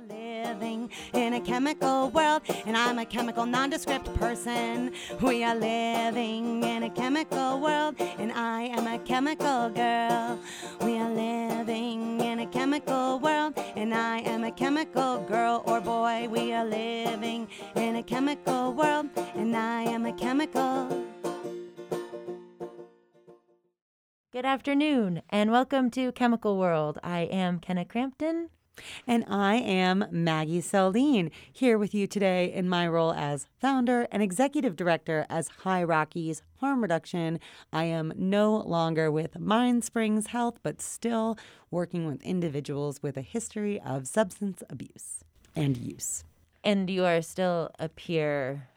are living in a chemical world, and I'm a chemical nondescript person. We are living in a chemical world, and I am a chemical girl. We are living in a chemical world, and I am a chemical girl or boy. We are living in a chemical world, and I am a chemical. Good afternoon, and welcome to Chemical World. I am Kenna Crampton. And I am Maggie Saldine, here with you today in my role as founder and executive director as High Rockies Harm Reduction. I am no longer with Mind Springs Health, but still working with individuals with a history of substance abuse and use. And you are still a peer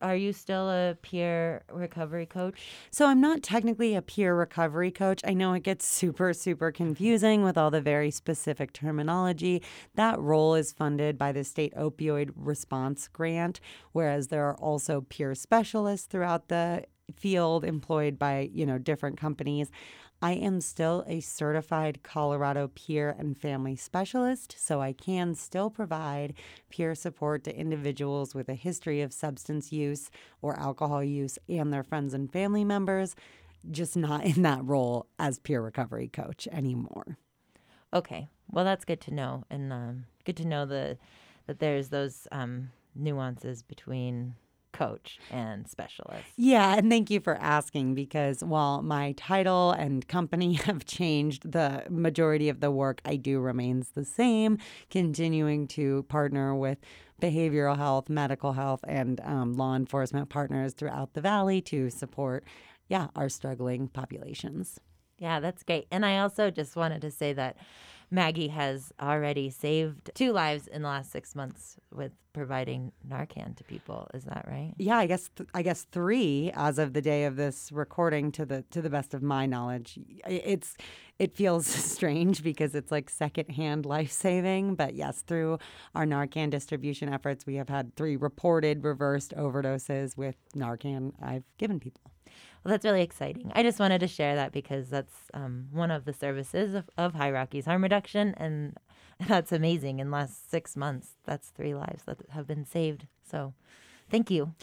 are you still a peer recovery coach? So I'm not technically a peer recovery coach. I know it gets super, super confusing with all the very specific terminology. That role is funded by the state opioid response grant, whereas there are also peer specialists throughout the field employed by, you know, different companies. I am still a certified Colorado peer and family specialist, so I can still provide peer support to individuals with a history of substance use or alcohol use and their friends and family members, just not in that role as peer recovery coach anymore. Okay, well that's good to know, and um, good to know the that there's those um, nuances between coach and specialist. Yeah, and thank you for asking because while my title and company have changed, the majority of the work I do remains the same, continuing to partner with behavioral health, medical health, and um, law enforcement partners throughout the valley to support, yeah, our struggling populations. Yeah, that's great. And I also just wanted to say that Maggie has already saved two lives in the last six months with providing Narcan to people. Is that right? Yeah, I guess th- I guess three as of the day of this recording. To the to the best of my knowledge, it's it feels strange because it's like secondhand life saving. But yes, through our Narcan distribution efforts, we have had three reported reversed overdoses with Narcan I've given people. Well, that's really exciting. I just wanted to share that because that's um, one of the services of, of High Rockies Harm Reduction, and that's amazing. In the last six months, that's three lives that have been saved. So, thank you.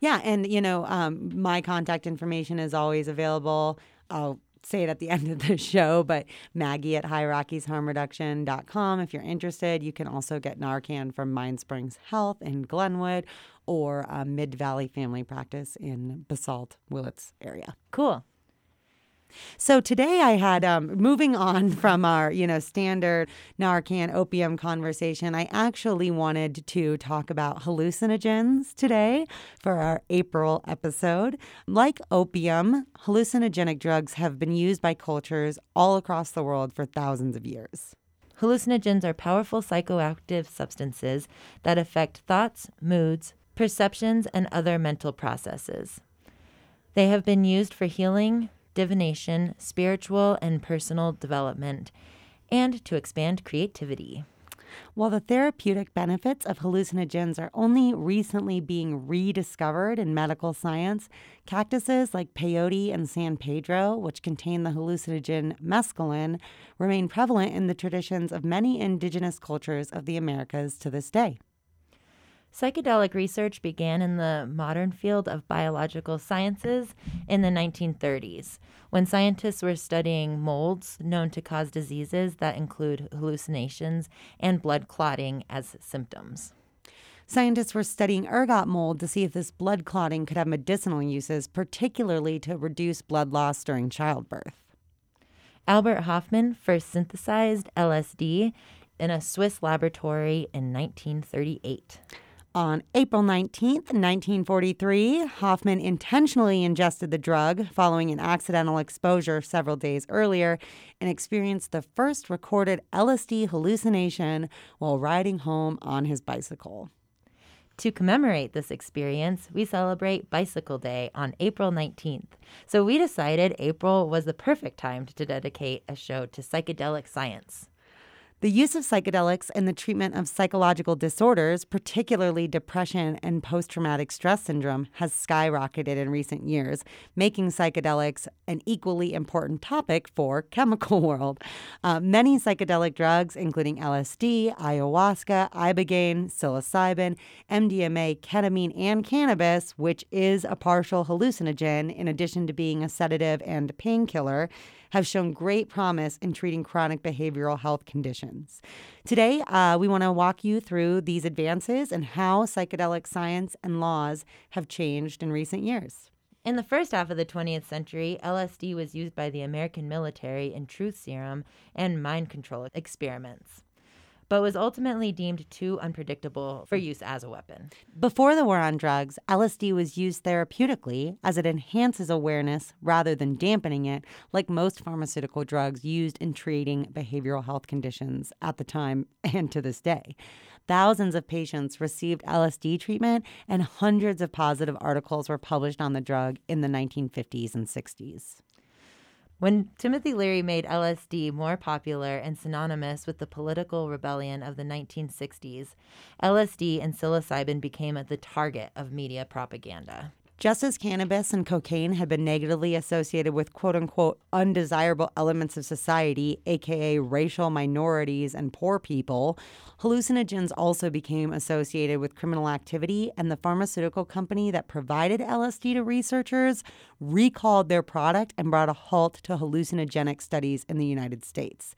Yeah, and you know, um, my contact information is always available. I'll say it at the end of the show, but Maggie at highRockiesHarmReduction.com. If you're interested, you can also get Narcan from Mind Springs Health in Glenwood or Mid Valley Family Practice in Basalt, Willits area. Cool. So today I had um, moving on from our you know standard Narcan opium conversation. I actually wanted to talk about hallucinogens today for our April episode. Like opium, hallucinogenic drugs have been used by cultures all across the world for thousands of years. Hallucinogens are powerful psychoactive substances that affect thoughts, moods, perceptions, and other mental processes. They have been used for healing, divination, spiritual and personal development, and to expand creativity. While the therapeutic benefits of hallucinogens are only recently being rediscovered in medical science, cactuses like peyote and San Pedro, which contain the hallucinogen mescaline, remain prevalent in the traditions of many indigenous cultures of the Americas to this day. Psychedelic research began in the modern field of biological sciences in the 1930s, when scientists were studying molds known to cause diseases that include hallucinations and blood clotting as symptoms. Scientists were studying ergot mold to see if this blood clotting could have medicinal uses, particularly to reduce blood loss during childbirth. Albert Hofmann first synthesized LSD in a Swiss laboratory in 1938. On April 19, 1943, Hofmann intentionally ingested the drug following an accidental exposure several days earlier and experienced the first recorded LSD hallucination while riding home on his bicycle. To commemorate this experience, we celebrate Bicycle Day on April 19th. So we decided April was the perfect time to dedicate a show to psychedelic science. The use of psychedelics in the treatment of psychological disorders, particularly depression and post traumatic stress syndrome, has skyrocketed in recent years, making psychedelics an equally important topic for chemical world. Uh, many psychedelic drugs, including LSD, ayahuasca, ibogaine, psilocybin, MDMA, ketamine, and cannabis, which is a partial hallucinogen in addition to being a sedative and painkiller, have shown great promise in treating chronic behavioral health conditions. Today, uh, we want to walk you through these advances and how psychedelic science and laws have changed in recent years. In the first half of the 20th century, LSD was used by the American military in truth serum and mind control experiments but was ultimately deemed too unpredictable for use as a weapon. Before the war on drugs, LSD was used therapeutically as it enhances awareness rather than dampening it, like most pharmaceutical drugs used in treating behavioral health conditions at the time and to this day. Thousands of patients received LSD treatment, and hundreds of positive articles were published on the drug in the 1950s and 60s. When Timothy Leary made LSD more popular and synonymous with the political rebellion of the 1960s, LSD and psilocybin became the target of media propaganda. Just as cannabis and cocaine had been negatively associated with quote unquote undesirable elements of society, aka racial minorities and poor people, hallucinogens also became associated with criminal activity, and the pharmaceutical company that provided LSD to researchers recalled their product and brought a halt to hallucinogenic studies in the United States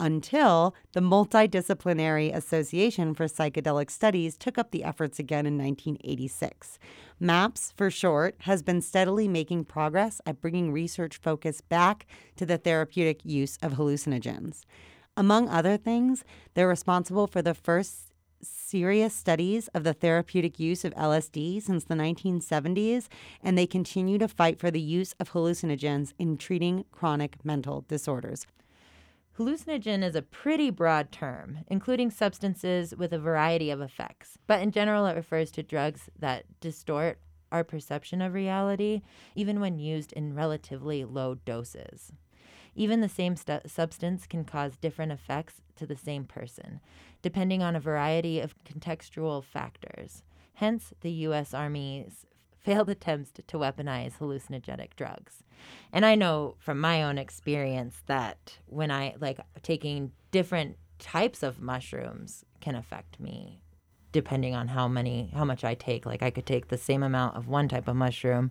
until the Multidisciplinary Association for Psychedelic Studies took up the efforts again in 1986. MAPS, for short, has been steadily making progress at bringing research focus back to the therapeutic use of hallucinogens. Among other things, they're responsible for the first serious studies of the therapeutic use of LSD since the 1970s, and they continue to fight for the use of hallucinogens in treating chronic mental disorders. Hallucinogen is a pretty broad term, including substances with a variety of effects, but in general, it refers to drugs that distort our perception of reality, even when used in relatively low doses. Even the same substance can cause different effects to the same person, depending on a variety of contextual factors. Hence, the U.S. Army's failed attempts to weaponize hallucinogenic drugs. And I know from my own experience that when I like taking different types of mushrooms can affect me depending on how many how much I take. Like I could take the same amount of one type of mushroom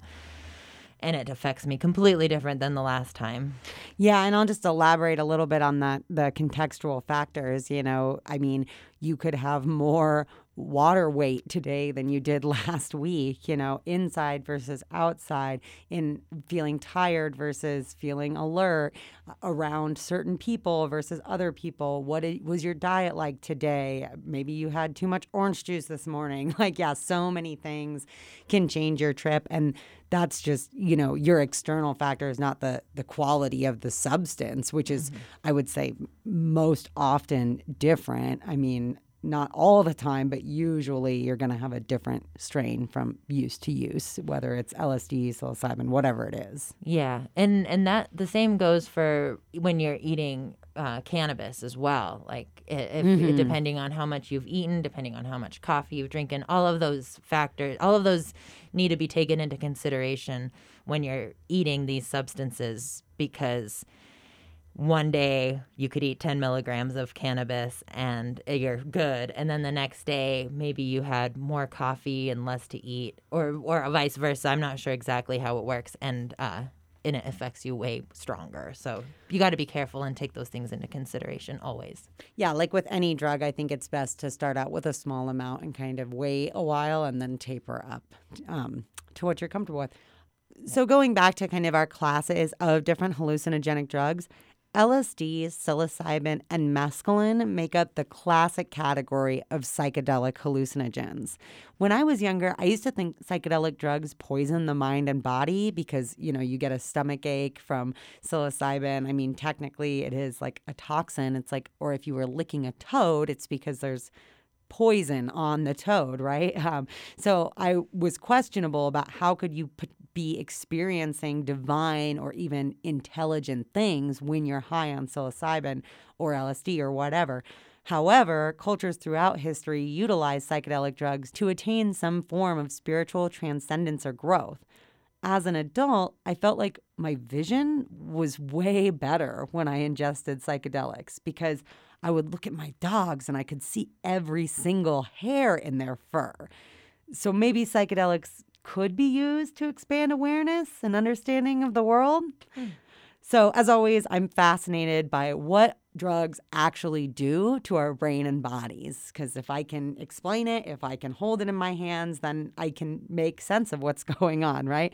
and it affects me completely different than the last time. Yeah, and I'll just elaborate a little bit on that the contextual factors, you know. I mean, you could have more water weight today than you did last week, you know, inside versus outside, in feeling tired versus feeling alert, uh, around certain people versus other people. What was your diet like today? Maybe you had too much orange juice this morning. Like, yeah, so many things can change your trip. And that's just, you know, your external factors, not the, the quality of the substance, which is, mm-hmm. I would say, most often different. I mean, not all the time, but usually you're going to have a different strain from use to use, whether it's LSD, psilocybin, whatever it is. Yeah, and and that the same goes for when you're eating uh, cannabis as well. Like if, mm-hmm. depending on how much you've eaten, depending on how much coffee you've drinking, all of those factors, all of those need to be taken into consideration when you're eating these substances because one day you could eat 10 milligrams of cannabis and you're good and then the next day maybe you had more coffee and less to eat or or vice versa i'm not sure exactly how it works and uh and it affects you way stronger. So you got to be careful and take those things into consideration always. Yeah, like with any drug, I think it's best to start out with a small amount and kind of wait a while and then taper up um, to what you're comfortable with. So going back to kind of our classes of different hallucinogenic drugs, LSD, psilocybin, and mescaline make up the classic category of psychedelic hallucinogens. When I was younger, I used to think psychedelic drugs poison the mind and body because, you know, you get a stomach ache from psilocybin. I mean, technically, it is like a toxin. It's like, or if you were licking a toad, it's because there's poison on the toad, right? Um, so I was questionable about how could you be experiencing divine or even intelligent things when you're high on psilocybin or LSD or whatever. However, cultures throughout history utilize psychedelic drugs to attain some form of spiritual transcendence or growth. As an adult, I felt like my vision was way better when I ingested psychedelics because I would look at my dogs and I could see every single hair in their fur. So maybe psychedelics could be used to expand awareness and understanding of the world. Hmm. So, as always, I'm fascinated by what drugs actually do to our brain and bodies. Because if I can explain it, if I can hold it in my hands, then I can make sense of what's going on, right?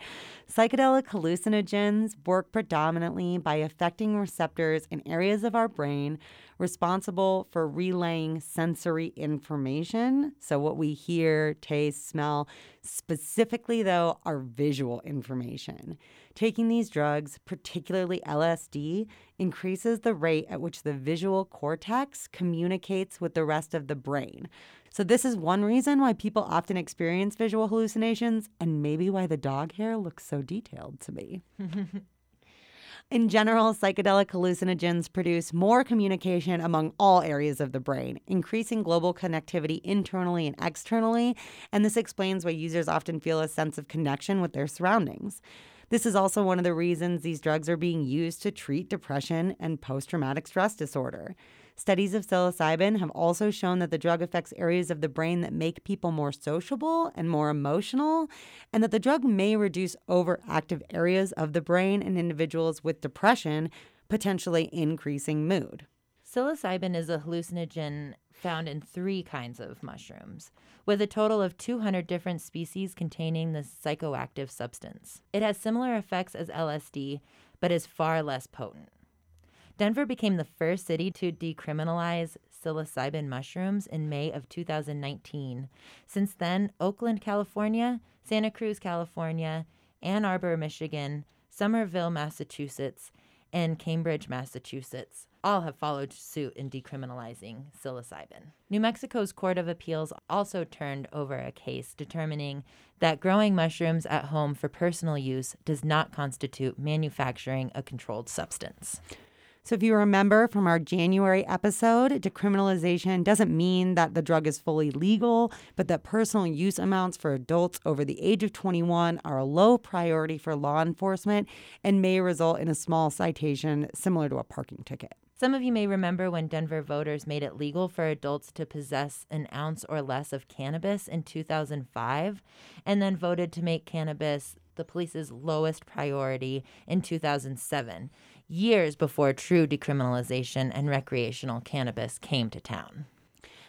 Psychedelic hallucinogens work predominantly by affecting receptors in areas of our brain responsible for relaying sensory information. So, what we hear, taste, smell, specifically, though, are visual information. Taking these drugs, particularly LSD, increases the rate at which the visual cortex communicates with the rest of the brain. So, this is one reason why people often experience visual hallucinations, and maybe why the dog hair looks so detailed to me. In general, psychedelic hallucinogens produce more communication among all areas of the brain, increasing global connectivity internally and externally, and this explains why users often feel a sense of connection with their surroundings. This is also one of the reasons these drugs are being used to treat depression and post traumatic stress disorder. Studies of psilocybin have also shown that the drug affects areas of the brain that make people more sociable and more emotional, and that the drug may reduce overactive areas of the brain in individuals with depression, potentially increasing mood. Psilocybin is a hallucinogen found in three kinds of mushrooms, with a total of 200 different species containing the psychoactive substance. It has similar effects as LSD, but is far less potent. Denver became the first city to decriminalize psilocybin mushrooms in May of 2019. Since then, Oakland, California, Santa Cruz, California, Ann Arbor, Michigan, Somerville, Massachusetts, and Cambridge, Massachusetts all have followed suit in decriminalizing psilocybin. New Mexico's Court of Appeals also turned over a case determining that growing mushrooms at home for personal use does not constitute manufacturing a controlled substance. So, if you remember from our January episode, decriminalization doesn't mean that the drug is fully legal, but that personal use amounts for adults over the age of 21 are a low priority for law enforcement and may result in a small citation similar to a parking ticket. Some of you may remember when Denver voters made it legal for adults to possess an ounce or less of cannabis in 2005, and then voted to make cannabis the police's lowest priority in 2007 years before true decriminalization and recreational cannabis came to town.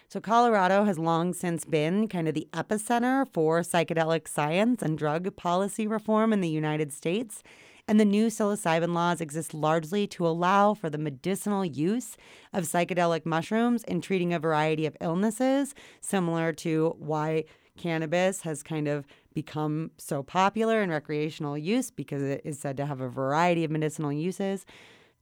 So, Colorado has long since been kind of the epicenter for psychedelic science and drug policy reform in the United States. And the new psilocybin laws exist largely to allow for the medicinal use of psychedelic mushrooms in treating a variety of illnesses, similar to why cannabis has kind of become so popular in recreational use because it is said to have a variety of medicinal uses.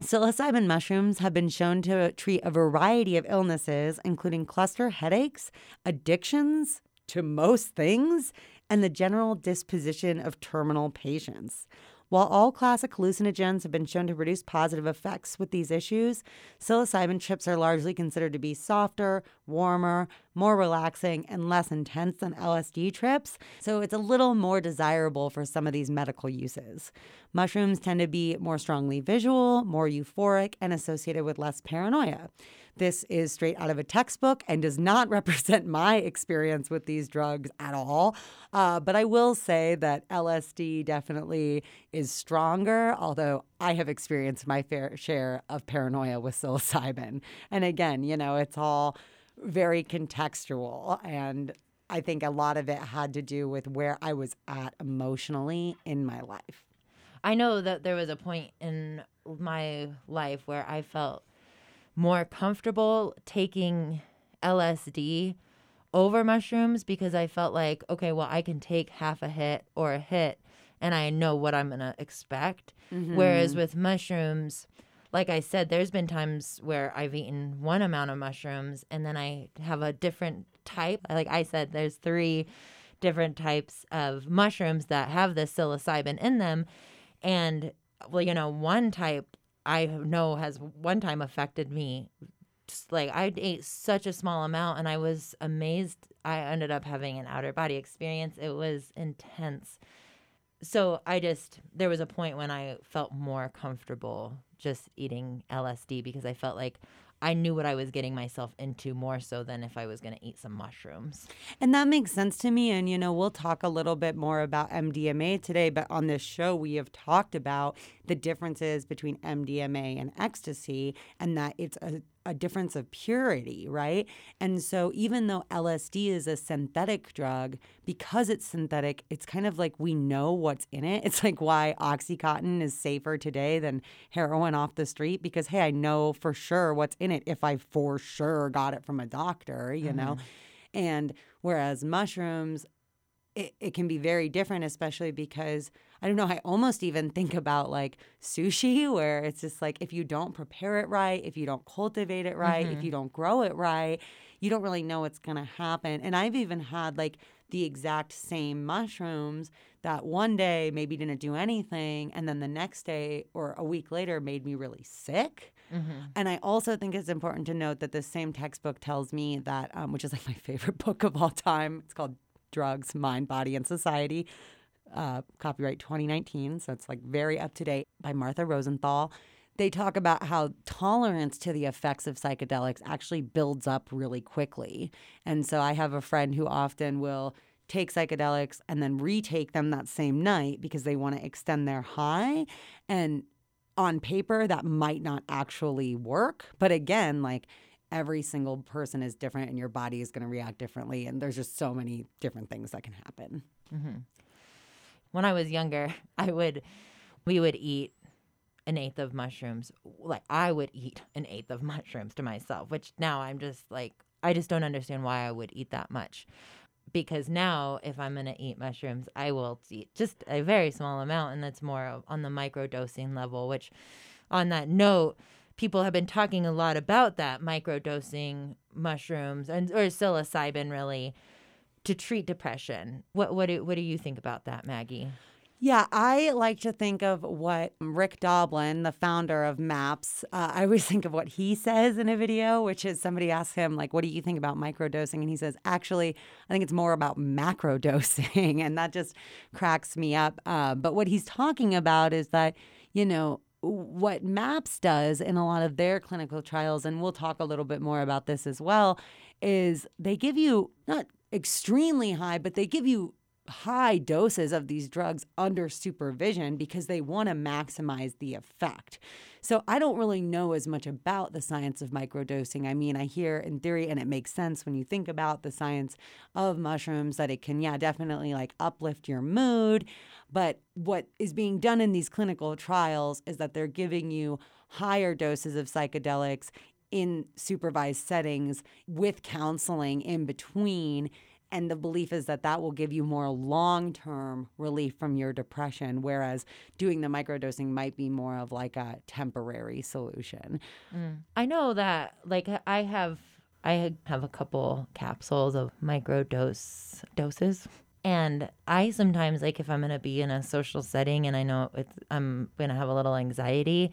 Psilocybin mushrooms have been shown to treat a variety of illnesses, including cluster headaches, addictions to most things, and the general disposition of terminal patients. While all classic hallucinogens have been shown to produce positive effects with these issues, psilocybin trips are largely considered to be softer, warmer, more relaxing, and less intense than LSD trips, so it's a little more desirable for some of these medical uses. Mushrooms tend to be more strongly visual, more euphoric, and associated with less paranoia. This is straight out of a textbook and does not represent my experience with these drugs at all. Uh, but I will say that LSD definitely is stronger, although I have experienced my fair share of paranoia with psilocybin. And again, you know, it's all very contextual. And I think a lot of it had to do with where I was at emotionally in my life. I know that there was a point in my life where I felt more comfortable taking LSD over mushrooms because I felt like, okay, well, I can take half a hit or a hit and I know what I'm going to expect. Mm-hmm. Whereas with mushrooms, like I said, there's been times where I've eaten one amount of mushrooms and then I have a different type. Like I said, there's three different types of mushrooms that have this psilocybin in them. And, well, you know, one type I know has one time affected me. Just like I ate such a small amount and I was amazed. I ended up having an outer body experience. It was intense. So I just, there was a point when I felt more comfortable just eating LSD because I felt like I knew what I was getting myself into more so than if I was going to eat some mushrooms. And that makes sense to me. And, you know, we'll talk a little bit more about MDMA today, but on this show, we have talked about the differences between MDMA and ecstasy and that it's a a difference of purity, right? And so even though LSD is a synthetic drug, because it's synthetic, it's kind of like we know what's in it. It's like why Oxycontin is safer today than heroin off the street because hey, I know for sure what's in it if I for sure got it from a doctor, you mm-hmm. know. And whereas mushrooms it, it can be very different, especially because I don't know, I almost even think about like sushi, where it's just like if you don't prepare it right, if you don't cultivate it right, mm-hmm. if you don't grow it right, you don't really know what's gonna happen. And I've even had like the exact same mushrooms that one day maybe didn't do anything, and then the next day or a week later made me really sick. Mm-hmm. And I also think it's important to note that the same textbook tells me that, um, which is like my favorite book of all time. It's called Drugs, Mind, Body, and Society, uh, copyright 2019. So it's like very up to date by Martha Rosenthal. They talk about how tolerance to the effects of psychedelics actually builds up really quickly. And so I have a friend who often will take psychedelics and then retake them that same night because they want to extend their high. And on paper, that might not actually work. But again, like, every single person is different and your body is going to react differently. And there's just so many different things that can happen. Mm-hmm. When I was younger, I would, we would eat an eighth of mushrooms. Like I would eat an eighth of mushrooms to myself, which now I'm just like, I just don't understand why I would eat that much. Because now, if I'm going to eat mushrooms, I will eat just a very small amount, and that's more on the micro dosing level, which, on that note, people have been talking a lot about that microdosing mushrooms and or psilocybin really to treat depression. What what do what do you think about that, Maggie? Yeah, I like to think of what Rick Doblin, the founder of MAPS, uh, I always think of what he says in a video, which is somebody asks him, like, what do you think about microdosing? And he says, actually, I think it's more about macrodosing. and that just cracks me up. Uh, but what he's talking about is that, you know, what MAPS does in a lot of their clinical trials, and we'll talk a little bit more about this as well, is they give you not extremely high, but they give you high doses of these drugs under supervision because they want to maximize the effect. So I don't really know as much about the science of microdosing. I mean, I hear in theory, and it makes sense when you think about the science of mushrooms that it can, yeah, definitely like uplift your mood. But what is being done in these clinical trials is that they're giving you higher doses of psychedelics in supervised settings with counseling in between and the belief is that that will give you more long-term relief from your depression whereas doing the microdosing might be more of like a temporary solution mm. i know that like i have i have a couple capsules of microdose doses and i sometimes like if i'm to be in a social setting and i know i'm to have a little anxiety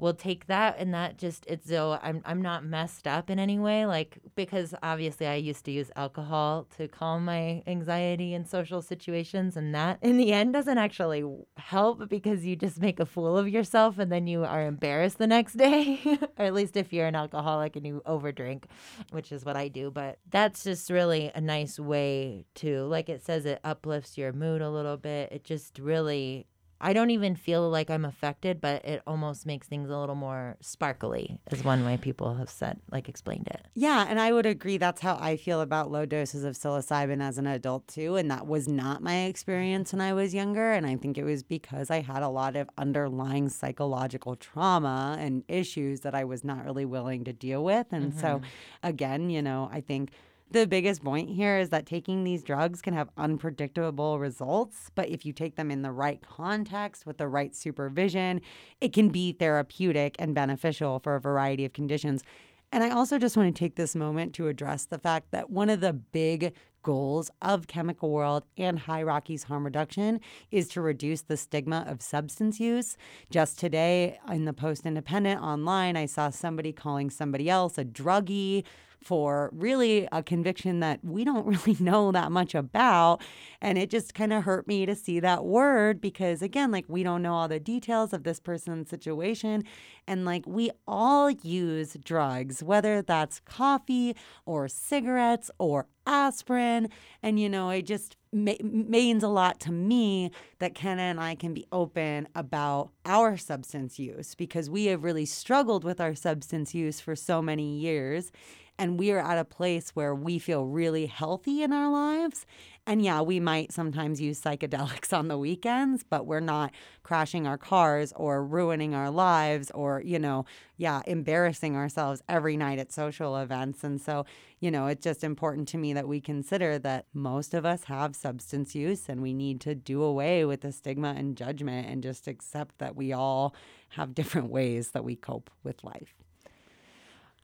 will take that and that just it's so I'm I'm not messed up in any way like because obviously I used to use alcohol to calm my anxiety in social situations and that in the end doesn't actually help because you just make a fool of yourself and then you are embarrassed the next day or at least if you're an alcoholic and you overdrink which is what I do but that's just really a nice way to like it says it uplifts your mood a little bit. It just really I don't even feel like I'm affected, but it almost makes things a little more sparkly, is one way people have said, like explained it. Yeah, and I would agree. That's how I feel about low doses of psilocybin as an adult, too. And that was not my experience when I was younger. And I think it was because I had a lot of underlying psychological trauma and issues that I was not really willing to deal with. And mm-hmm. so, again, you know, I think the biggest point here is that taking these drugs can have unpredictable results, but if you take them in the right context with the right supervision, it can be therapeutic and beneficial for a variety of conditions. And I also just want to take this moment to address the fact that one of the big goals of Chemical World and High Rockies harm reduction is to reduce the stigma of substance use. Just today in the Post Independent online, I saw somebody calling somebody else a druggie for really a conviction that we don't really know that much about. And it just kind of hurt me to see that word because, again, like we don't know all the details of this person's situation. And like we all use drugs, whether that's coffee or cigarettes or aspirin. And, you know, it just ma- means a lot to me that Kenna and I can be open about our substance use because we have really struggled with our substance use for so many years and we are at a place where we feel really healthy in our lives. And yeah, we might sometimes use psychedelics on the weekends, but we're not crashing our cars or ruining our lives or, you know, yeah, embarrassing ourselves every night at social events. And so, you know, it's just important to me that we consider that most of us have substance use and we need to do away with the stigma and judgment and just accept that we all have different ways that we cope with life.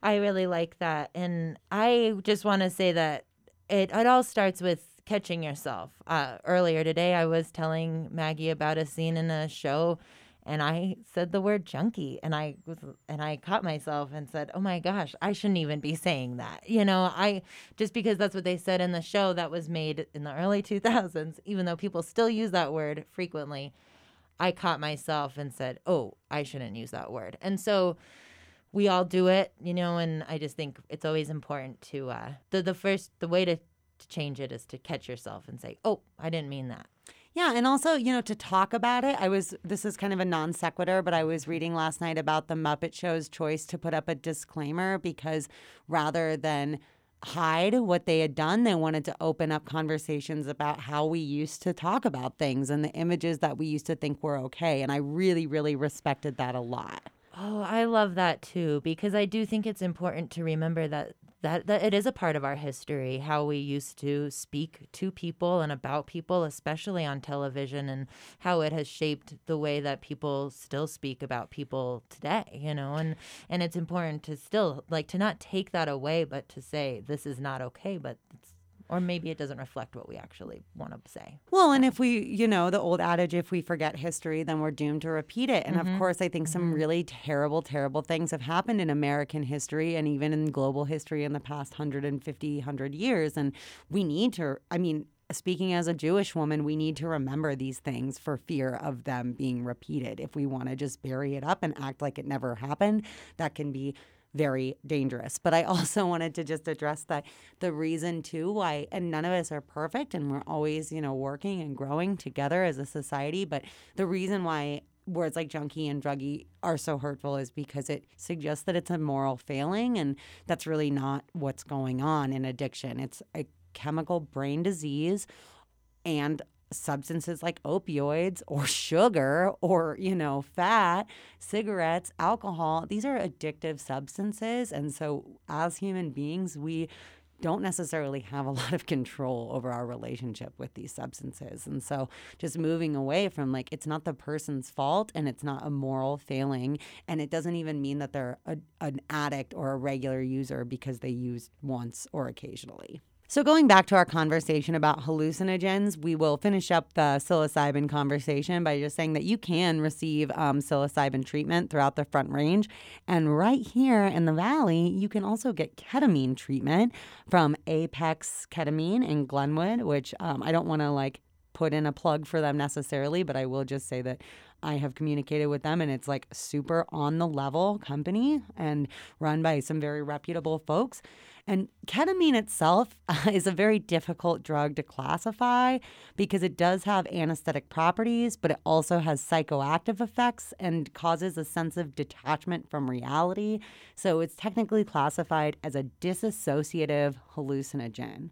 I really like that. And I just want to say that it, it all starts with catching yourself. Uh, earlier today, I was telling Maggie about a scene in a show and I said the word junkie and I was and I caught myself and said, "Oh my gosh, I shouldn't even be saying that." You know, I just because that's what they said in the show that was made in the early 2000s, even though people still use that word frequently, I caught myself and said, "Oh, I shouldn't use that word." And so we all do it, you know, and I just think it's always important to uh the the first the way to, to change it is to catch yourself and say, "Oh, I didn't mean that." Yeah, and also, you know, to talk about it, I was this is kind of a non sequitur, but I was reading last night about the Muppet Show's choice to put up a disclaimer because rather than hide what they had done. They wanted to open up conversations about how we used to talk about things and the images that we used to think were okay. And I really, really respected that a lot. Oh, I love that too because I do think it's important to remember that that that it is a part of our history how we used to speak to people and about people especially on television and how it has shaped the way that people still speak about people today, you know. And and it's important to still like to not take that away but to say this is not okay, but it's or maybe it doesn't reflect what we actually want to say. Well, and if we, you know, the old adage, if we forget history, then we're doomed to repeat it. And mm-hmm. of course, I think some mm-hmm. really terrible, terrible things have happened in American history and even in global history in the past 150, 100 years. And we need to, I mean, speaking as a Jewish woman, we need to remember these things for fear of them being repeated. If we want to just bury it up and act like it never happened, that can be very dangerous. But I also wanted to just address that the reason too why and none of us are perfect and we're always, you know, working and growing together as a society, but the reason why words like junkie and druggie are so hurtful is because it suggests that it's a moral failing and that's really not what's going on in addiction. It's a chemical brain disease and substances like opioids or sugar or you know fat cigarettes alcohol these are addictive substances and so as human beings we don't necessarily have a lot of control over our relationship with these substances. And so just moving away from like, it's not the person's fault and it's not a moral failing. And it doesn't even mean that they're a, an addict or a regular user because they used once or occasionally. So, going back to our conversation about hallucinogens, we will finish up the psilocybin conversation by just saying that you can receive um, psilocybin treatment throughout the Front Range. And right here in the Valley, you can also get ketamine treatment from Apex Ketamine in Glenwood, which um, I don't want to like put in a plug for them necessarily, but I will just say that I have communicated with them and it's like super on the level company and run by some very reputable folks. And ketamine itself is a very difficult drug to classify because it does have anesthetic properties, but it also has psychoactive effects and causes a sense of detachment from reality. So it's technically classified as a dissociative hallucinogen.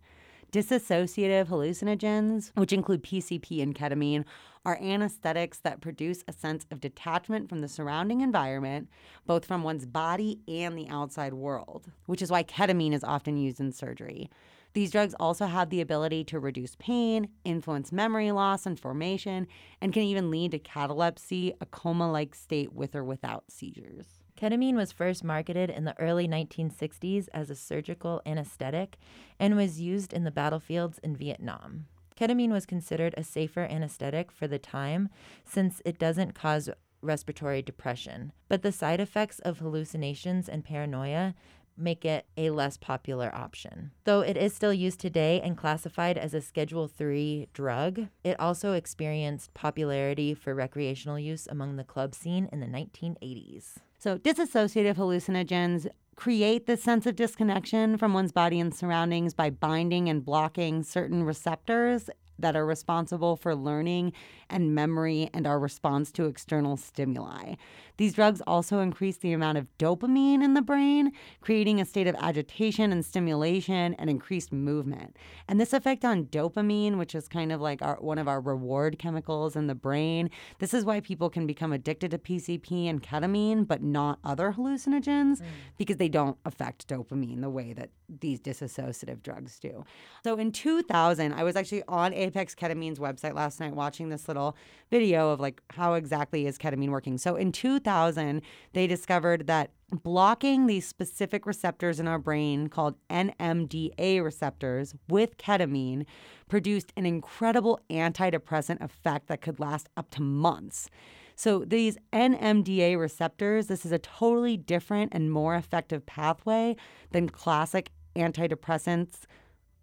Dissociative hallucinogens, which include PCP and ketamine, are anesthetics that produce a sense of detachment from the surrounding environment, both from one's body and the outside world, which is why ketamine is often used in surgery. These drugs also have the ability to reduce pain, influence memory loss and formation, and can even lead to catalepsy, a coma like state with or without seizures. Ketamine was first marketed in the early 1960s as a surgical anesthetic and was used in the battlefields in Vietnam. Ketamine was considered a safer anesthetic for the time since it doesn't cause respiratory depression, but the side effects of hallucinations and paranoia make it a less popular option. Though it is still used today and classified as a Schedule 3 drug, it also experienced popularity for recreational use among the club scene in the 1980s. So, dissociative hallucinogens create this sense of disconnection from one's body and surroundings by binding and blocking certain receptors that are responsible for learning and memory and our response to external stimuli. These drugs also increase the amount of dopamine in the brain, creating a state of agitation and stimulation and increased movement. And this effect on dopamine, which is kind of like our, one of our reward chemicals in the brain, this is why people can become addicted to PCP and ketamine, but not other hallucinogens, mm. because they don't affect dopamine the way that these dissociative drugs do. So in 2000, I was actually on Ketamine's website last night watching this little video of like how exactly is ketamine working. So in 2000, they discovered that blocking these specific receptors in our brain called NMDA receptors with ketamine produced an incredible antidepressant effect that could last up to months. So, these NMDA receptors, this is a totally different and more effective pathway than classic antidepressants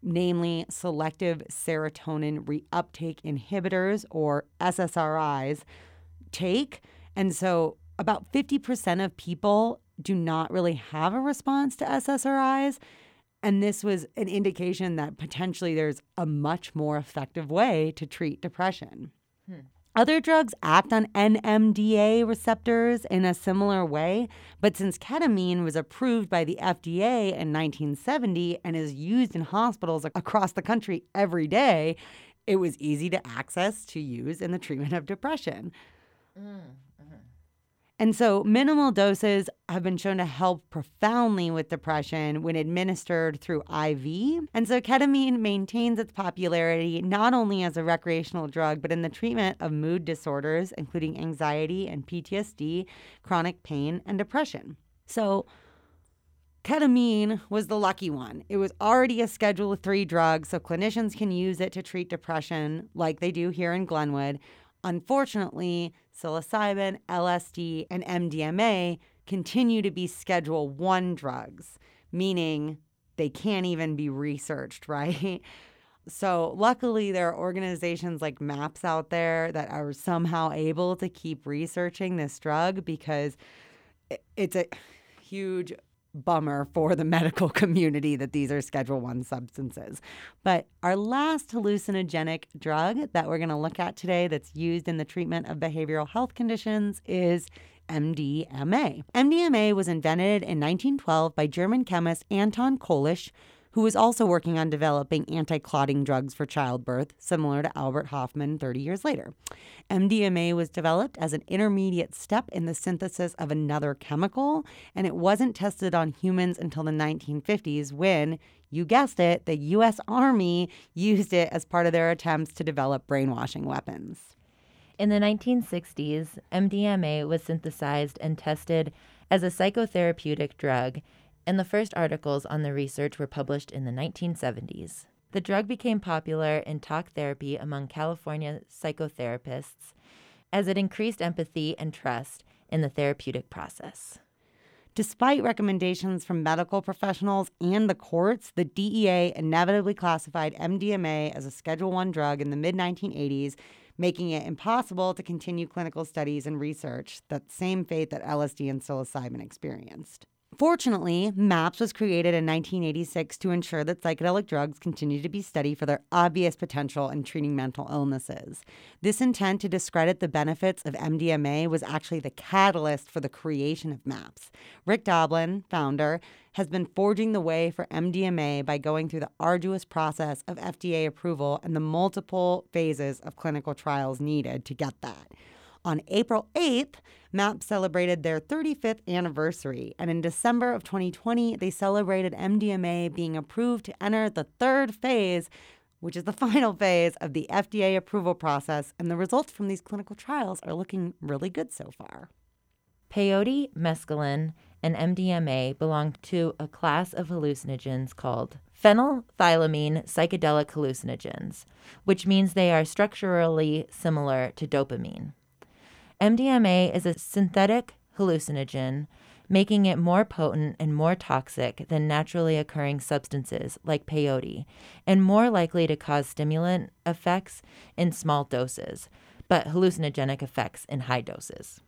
namely selective serotonin reuptake inhibitors or SSRIs, take. And so about 50% of people do not really have a response to SSRIs. And this was an indication that potentially there's a much more effective way to treat depression. Hmm. Other drugs act on NMDA receptors in a similar way, but since ketamine was approved by the FDA in 1970 and is used in hospitals across the country every day, it was easy to access to use in the treatment of depression. Mm. And so, minimal doses have been shown to help profoundly with depression when administered through IV. And so, ketamine maintains its popularity not only as a recreational drug, but in the treatment of mood disorders, including anxiety and PTSD, chronic pain, and depression. So, Ketamine was the lucky one. It was already a Schedule 3 drug, so clinicians can use it to treat depression like they do here in Glenwood. Unfortunately, psilocybin, LSD, and MDMA continue to be Schedule 1 drugs, meaning they can't even be researched, right? So, luckily, there are organizations like MAPS out there that are somehow able to keep researching this drug because it's a huge bummer for the medical community that these are schedule 1 substances. But our last hallucinogenic drug that we're going to look at today that's used in the treatment of behavioral health conditions is MDMA. MDMA was invented in 1912 by German chemist Anton Köllisch who was also working on developing anti clotting drugs for childbirth, similar to Albert Hofmann 30 years later. MDMA was developed as an intermediate step in the synthesis of another chemical, and it wasn't tested on humans until the 1950s when, you guessed it, the U.S. Army used it as part of their attempts to develop brainwashing weapons. In the 1960s, MDMA was synthesized and tested as a psychotherapeutic drug and the first articles on the research were published in the 1970s. The drug became popular in talk therapy among California psychotherapists as it increased empathy and trust in the therapeutic process. Despite recommendations from medical professionals and the courts, the DEA inevitably classified MDMA as a Schedule 1 drug in the mid 1980s, making it impossible to continue clinical studies and research, that same fate that LSD and psilocybin experienced. Fortunately, MAPS was created in 1986 to ensure that psychedelic drugs continue to be studied for their obvious potential in treating mental illnesses. This intent to discredit the benefits of MDMA was actually the catalyst for the creation of MAPS. Rick Doblin, founder, has been forging the way for MDMA by going through the arduous process of FDA approval and the multiple phases of clinical trials needed to get that. On April 8th, MAP celebrated their 35th anniversary, and in December of 2020, they celebrated MDMA being approved to enter the third phase, which is the final phase of the FDA approval process, and the results from these clinical trials are looking really good so far. Peyote, mescaline, and MDMA belong to a class of hallucinogens called phenethylamine psychedelic hallucinogens, which means they are structurally similar to dopamine. MDMA is a synthetic hallucinogen, making it more potent and more toxic than naturally occurring substances like peyote, and more likely to cause stimulant effects in small doses, but hallucinogenic effects in high doses.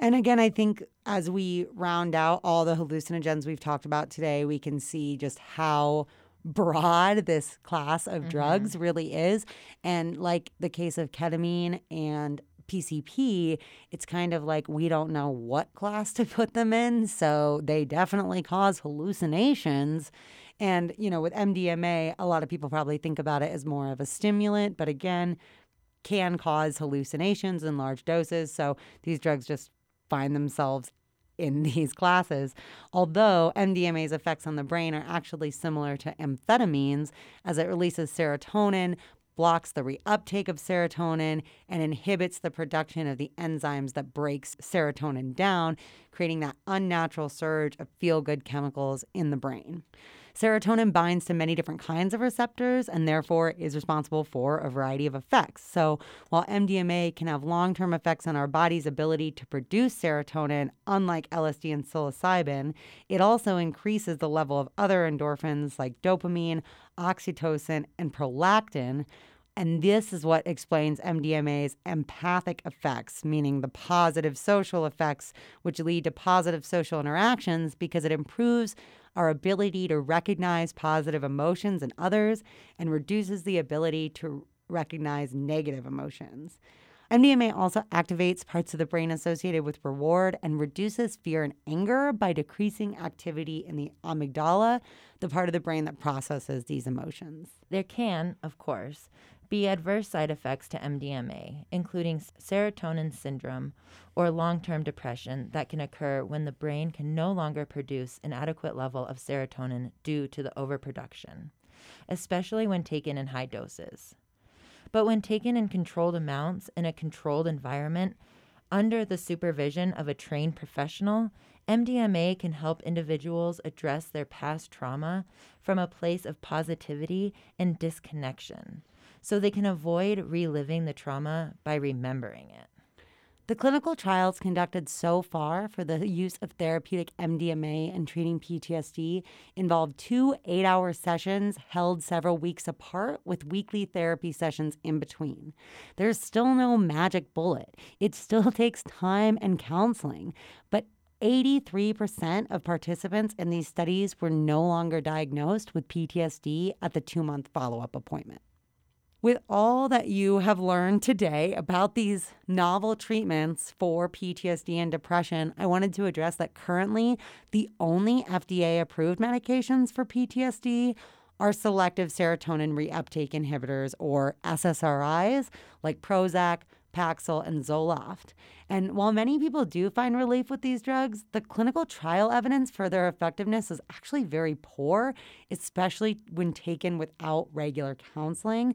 And again, I think as we round out all the hallucinogens we've talked about today, we can see just how broad this class of Mm-hmm. drugs really is. And like the case of ketamine and PCP, it's kind of like we don't know what class to put them in. So they definitely cause hallucinations. And, you know, with MDMA, a lot of people probably think about it as more of a stimulant, but again, can cause hallucinations in large doses. So these drugs just find themselves in these classes. Although MDMA's effects on the brain are actually similar to amphetamines, as it releases serotonin, blocks the reuptake of serotonin, and inhibits the production of the enzymes that breaks serotonin down, creating that unnatural surge of feel good chemicals in the brain. Serotonin binds to many different kinds of receptors and therefore is responsible for a variety of effects. So, while MDMA can have long term effects on our body's ability to produce serotonin, unlike LSD and psilocybin, it also increases the level of other endorphins like dopamine, oxytocin, and prolactin. And this is what explains MDMA's empathic effects, meaning the positive social effects, which lead to positive social interactions because it improves our ability to recognize positive emotions in others and reduces the ability to recognize negative emotions. MDMA also activates parts of the brain associated with reward and reduces fear and anger by decreasing activity in the amygdala, the part of the brain that processes these emotions. There can, of course, be adverse side effects to MDMA, including serotonin syndrome or long term depression that can occur when the brain can no longer produce an adequate level of serotonin due to the overproduction, especially when taken in high doses. But when taken in controlled amounts in a controlled environment, under the supervision of a trained professional, MDMA can help individuals address their past trauma from a place of positivity and disconnection so they can avoid reliving the trauma by remembering it. The clinical trials conducted so far for the use of therapeutic MDMA in treating PTSD involved two eight hour sessions held several weeks apart with weekly therapy sessions in between. There's still no magic bullet, it still takes time and counseling, but 83% of participants in these studies were no longer diagnosed with PTSD at the two month follow up appointment. With all that you have learned today about these novel treatments for PTSD and depression, I wanted to address that currently the only FDA approved medications for PTSD are selective serotonin reuptake inhibitors or SSRIs like Prozac, Paxil, and Zoloft. And while many people do find relief with these drugs, the clinical trial evidence for their effectiveness is actually very poor, especially when taken without regular counseling.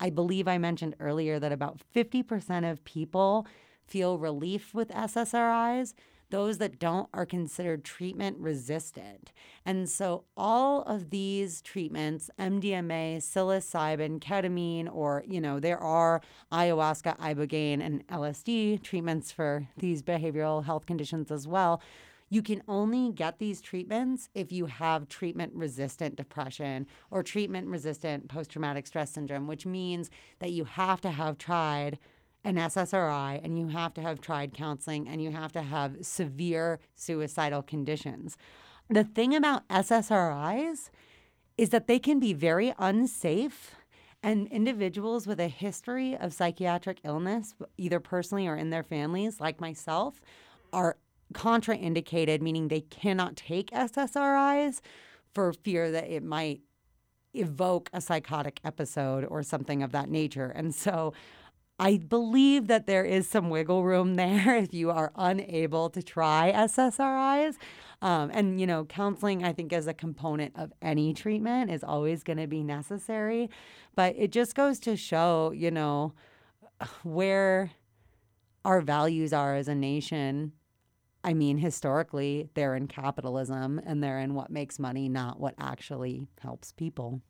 I believe I mentioned earlier that about 50% of people feel relief with SSRIs. Those that don't are considered treatment resistant. And so, all of these treatments MDMA, psilocybin, ketamine, or, you know, there are ayahuasca, ibogaine, and LSD treatments for these behavioral health conditions as well. You can only get these treatments if you have treatment resistant depression or treatment resistant post traumatic stress syndrome, which means that you have to have tried an SSRI and you have to have tried counseling and you have to have severe suicidal conditions. The thing about SSRIs is that they can be very unsafe. And individuals with a history of psychiatric illness, either personally or in their families, like myself, are contraindicated, meaning they cannot take SSRIs for fear that it might evoke a psychotic episode or something of that nature. And so I believe that there is some wiggle room there if you are unable to try SSRIs. Um, and, you know, counseling, I think, as a component of any treatment is always going to be necessary. But it just goes to show, you know, where our values are as a nation I mean, historically, they're in capitalism and they're in what makes money, not what actually helps people.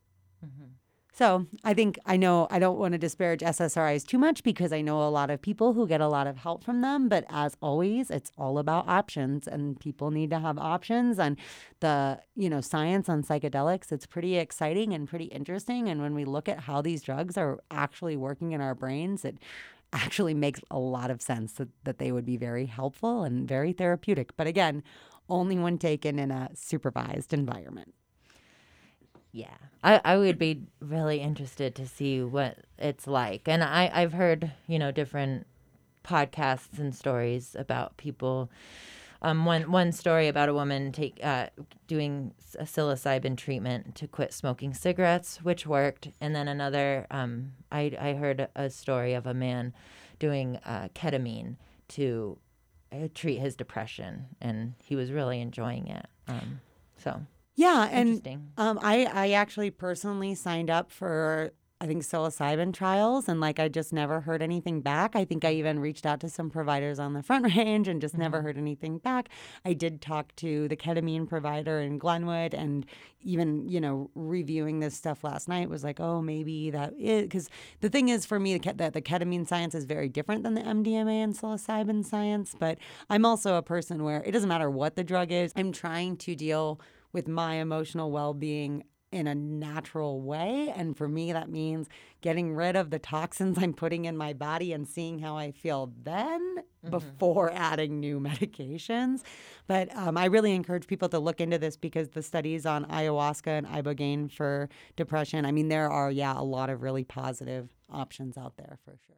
Mm-hmm. So I think I know I don't want to disparage SSRIs too much because I know a lot of people who get a lot of help from them. But as always, it's all about options, and people need to have options. And the you know science on psychedelics, it's pretty exciting and pretty interesting. And when we look at how these drugs are actually working in our brains, it actually makes a lot of sense that, that they would be very helpful and very therapeutic. But again, only when taken in a supervised environment. Yeah, I, I would be really interested to see what it's like. And I, I've heard, you know, different podcasts and stories about people. Um, one one story about a woman take uh, doing a psilocybin treatment to quit smoking cigarettes, which worked, and then another. Um, I I heard a story of a man doing uh, ketamine to uh, treat his depression, and he was really enjoying it. Um, so yeah, and um, I I actually personally signed up for I think psilocybin trials, and like I just never heard anything back. I think I even reached out to some providers on the Front Range and just mm-hmm. never heard anything back. I did talk to the ketamine provider in Glenwood, and even you know reviewing this stuff last night was like, oh, maybe that is because the thing is for me that the ketamine science is very different than the MDMA and psilocybin science. But I'm also a person where it doesn't matter what the drug is. I'm trying to deal with my emotional well being in a natural way. And for me, that means getting rid of the toxins I'm putting in my body and seeing how I feel then mm-hmm. before adding new medications. But um, I really encourage people to look into this because the studies on ayahuasca and ibogaine for depression, I mean, there are, yeah, a lot of really positive options out there for sure.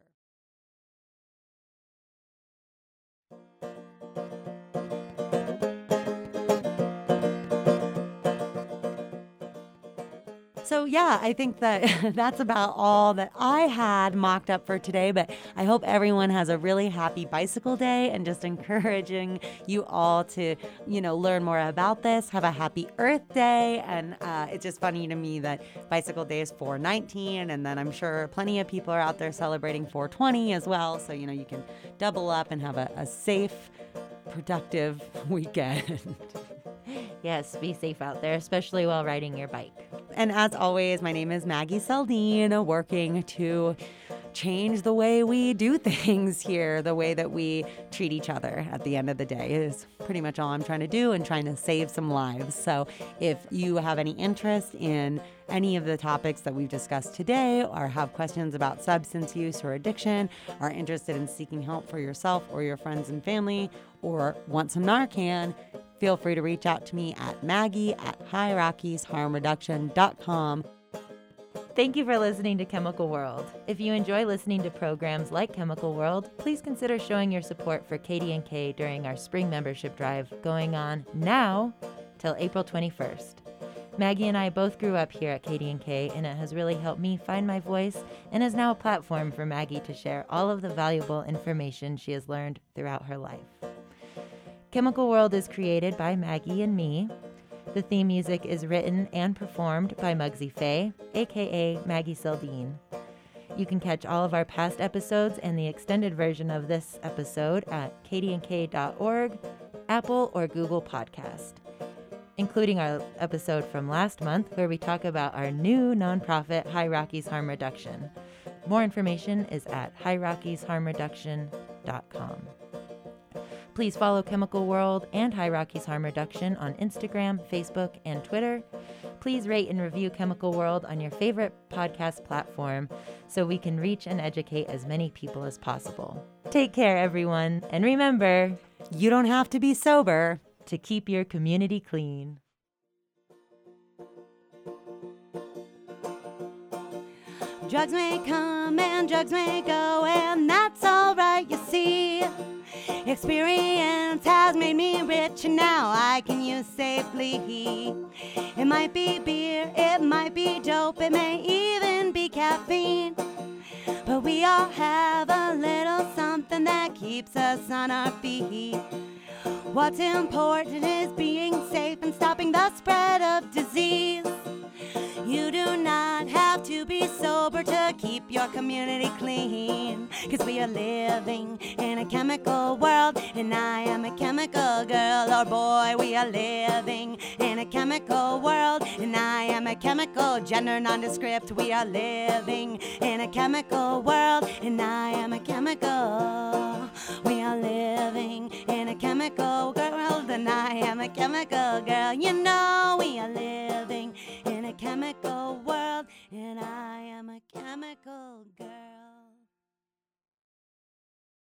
So, yeah, I think that that's about all that I had mocked up for today. But I hope everyone has a really happy bicycle day and just encouraging you all to, you know, learn more about this. Have a happy Earth Day. And uh, it's just funny to me that Bicycle Day is 419. And then I'm sure plenty of people are out there celebrating 420 as well. So, you know, you can double up and have a, a safe, productive weekend. yes, be safe out there, especially while riding your bike. And as always, my name is Maggie Seldine, working to change the way we do things here, the way that we treat each other at the end of the day is pretty much all I'm trying to do and trying to save some lives. So if you have any interest in any of the topics that we've discussed today or have questions about substance use or addiction, are interested in seeking help for yourself or your friends and family, or want some Narcan, feel free to reach out to me at maggie at highrockiesharmreduction.com. Thank you for listening to Chemical World. If you enjoy listening to programs like Chemical World, please consider showing your support for KDNK during our spring membership drive going on now till April 21st. Maggie and I both grew up here at KDNK, and it has really helped me find my voice and is now a platform for Maggie to share all of the valuable information she has learned throughout her life. Chemical World is created by Maggie and me. The theme music is written and performed by Mugsy Faye, aka Maggie Seldine. You can catch all of our past episodes and the extended version of this episode at kdnk.org, Apple or Google Podcast, including our episode from last month where we talk about our new nonprofit High Rockies Harm Reduction. More information is at highrockiesharmreduction.com. Please follow Chemical World and High Rockies Harm Reduction on Instagram, Facebook, and Twitter. Please rate and review Chemical World on your favorite podcast platform so we can reach and educate as many people as possible. Take care, everyone, and remember you don't have to be sober to keep your community clean. Drugs may come and drugs may go, and that's alright, you see. Experience has made me rich, and now I can use safely. It might be beer, it might be dope, it may even be caffeine. But we all have a little something that keeps us on our feet. What's important is being safe and stopping the spread of disease. You do not have to be sober to keep your community clean. Cause we are living in a chemical world, and I am a chemical girl. Or boy, we are living in a chemical world, and I am a chemical gender nondescript. We are living in a chemical world, and I am a chemical. We are living in a chemical world, and I am a chemical girl. You know, we are living in a chemical world, and I am a chemical girl.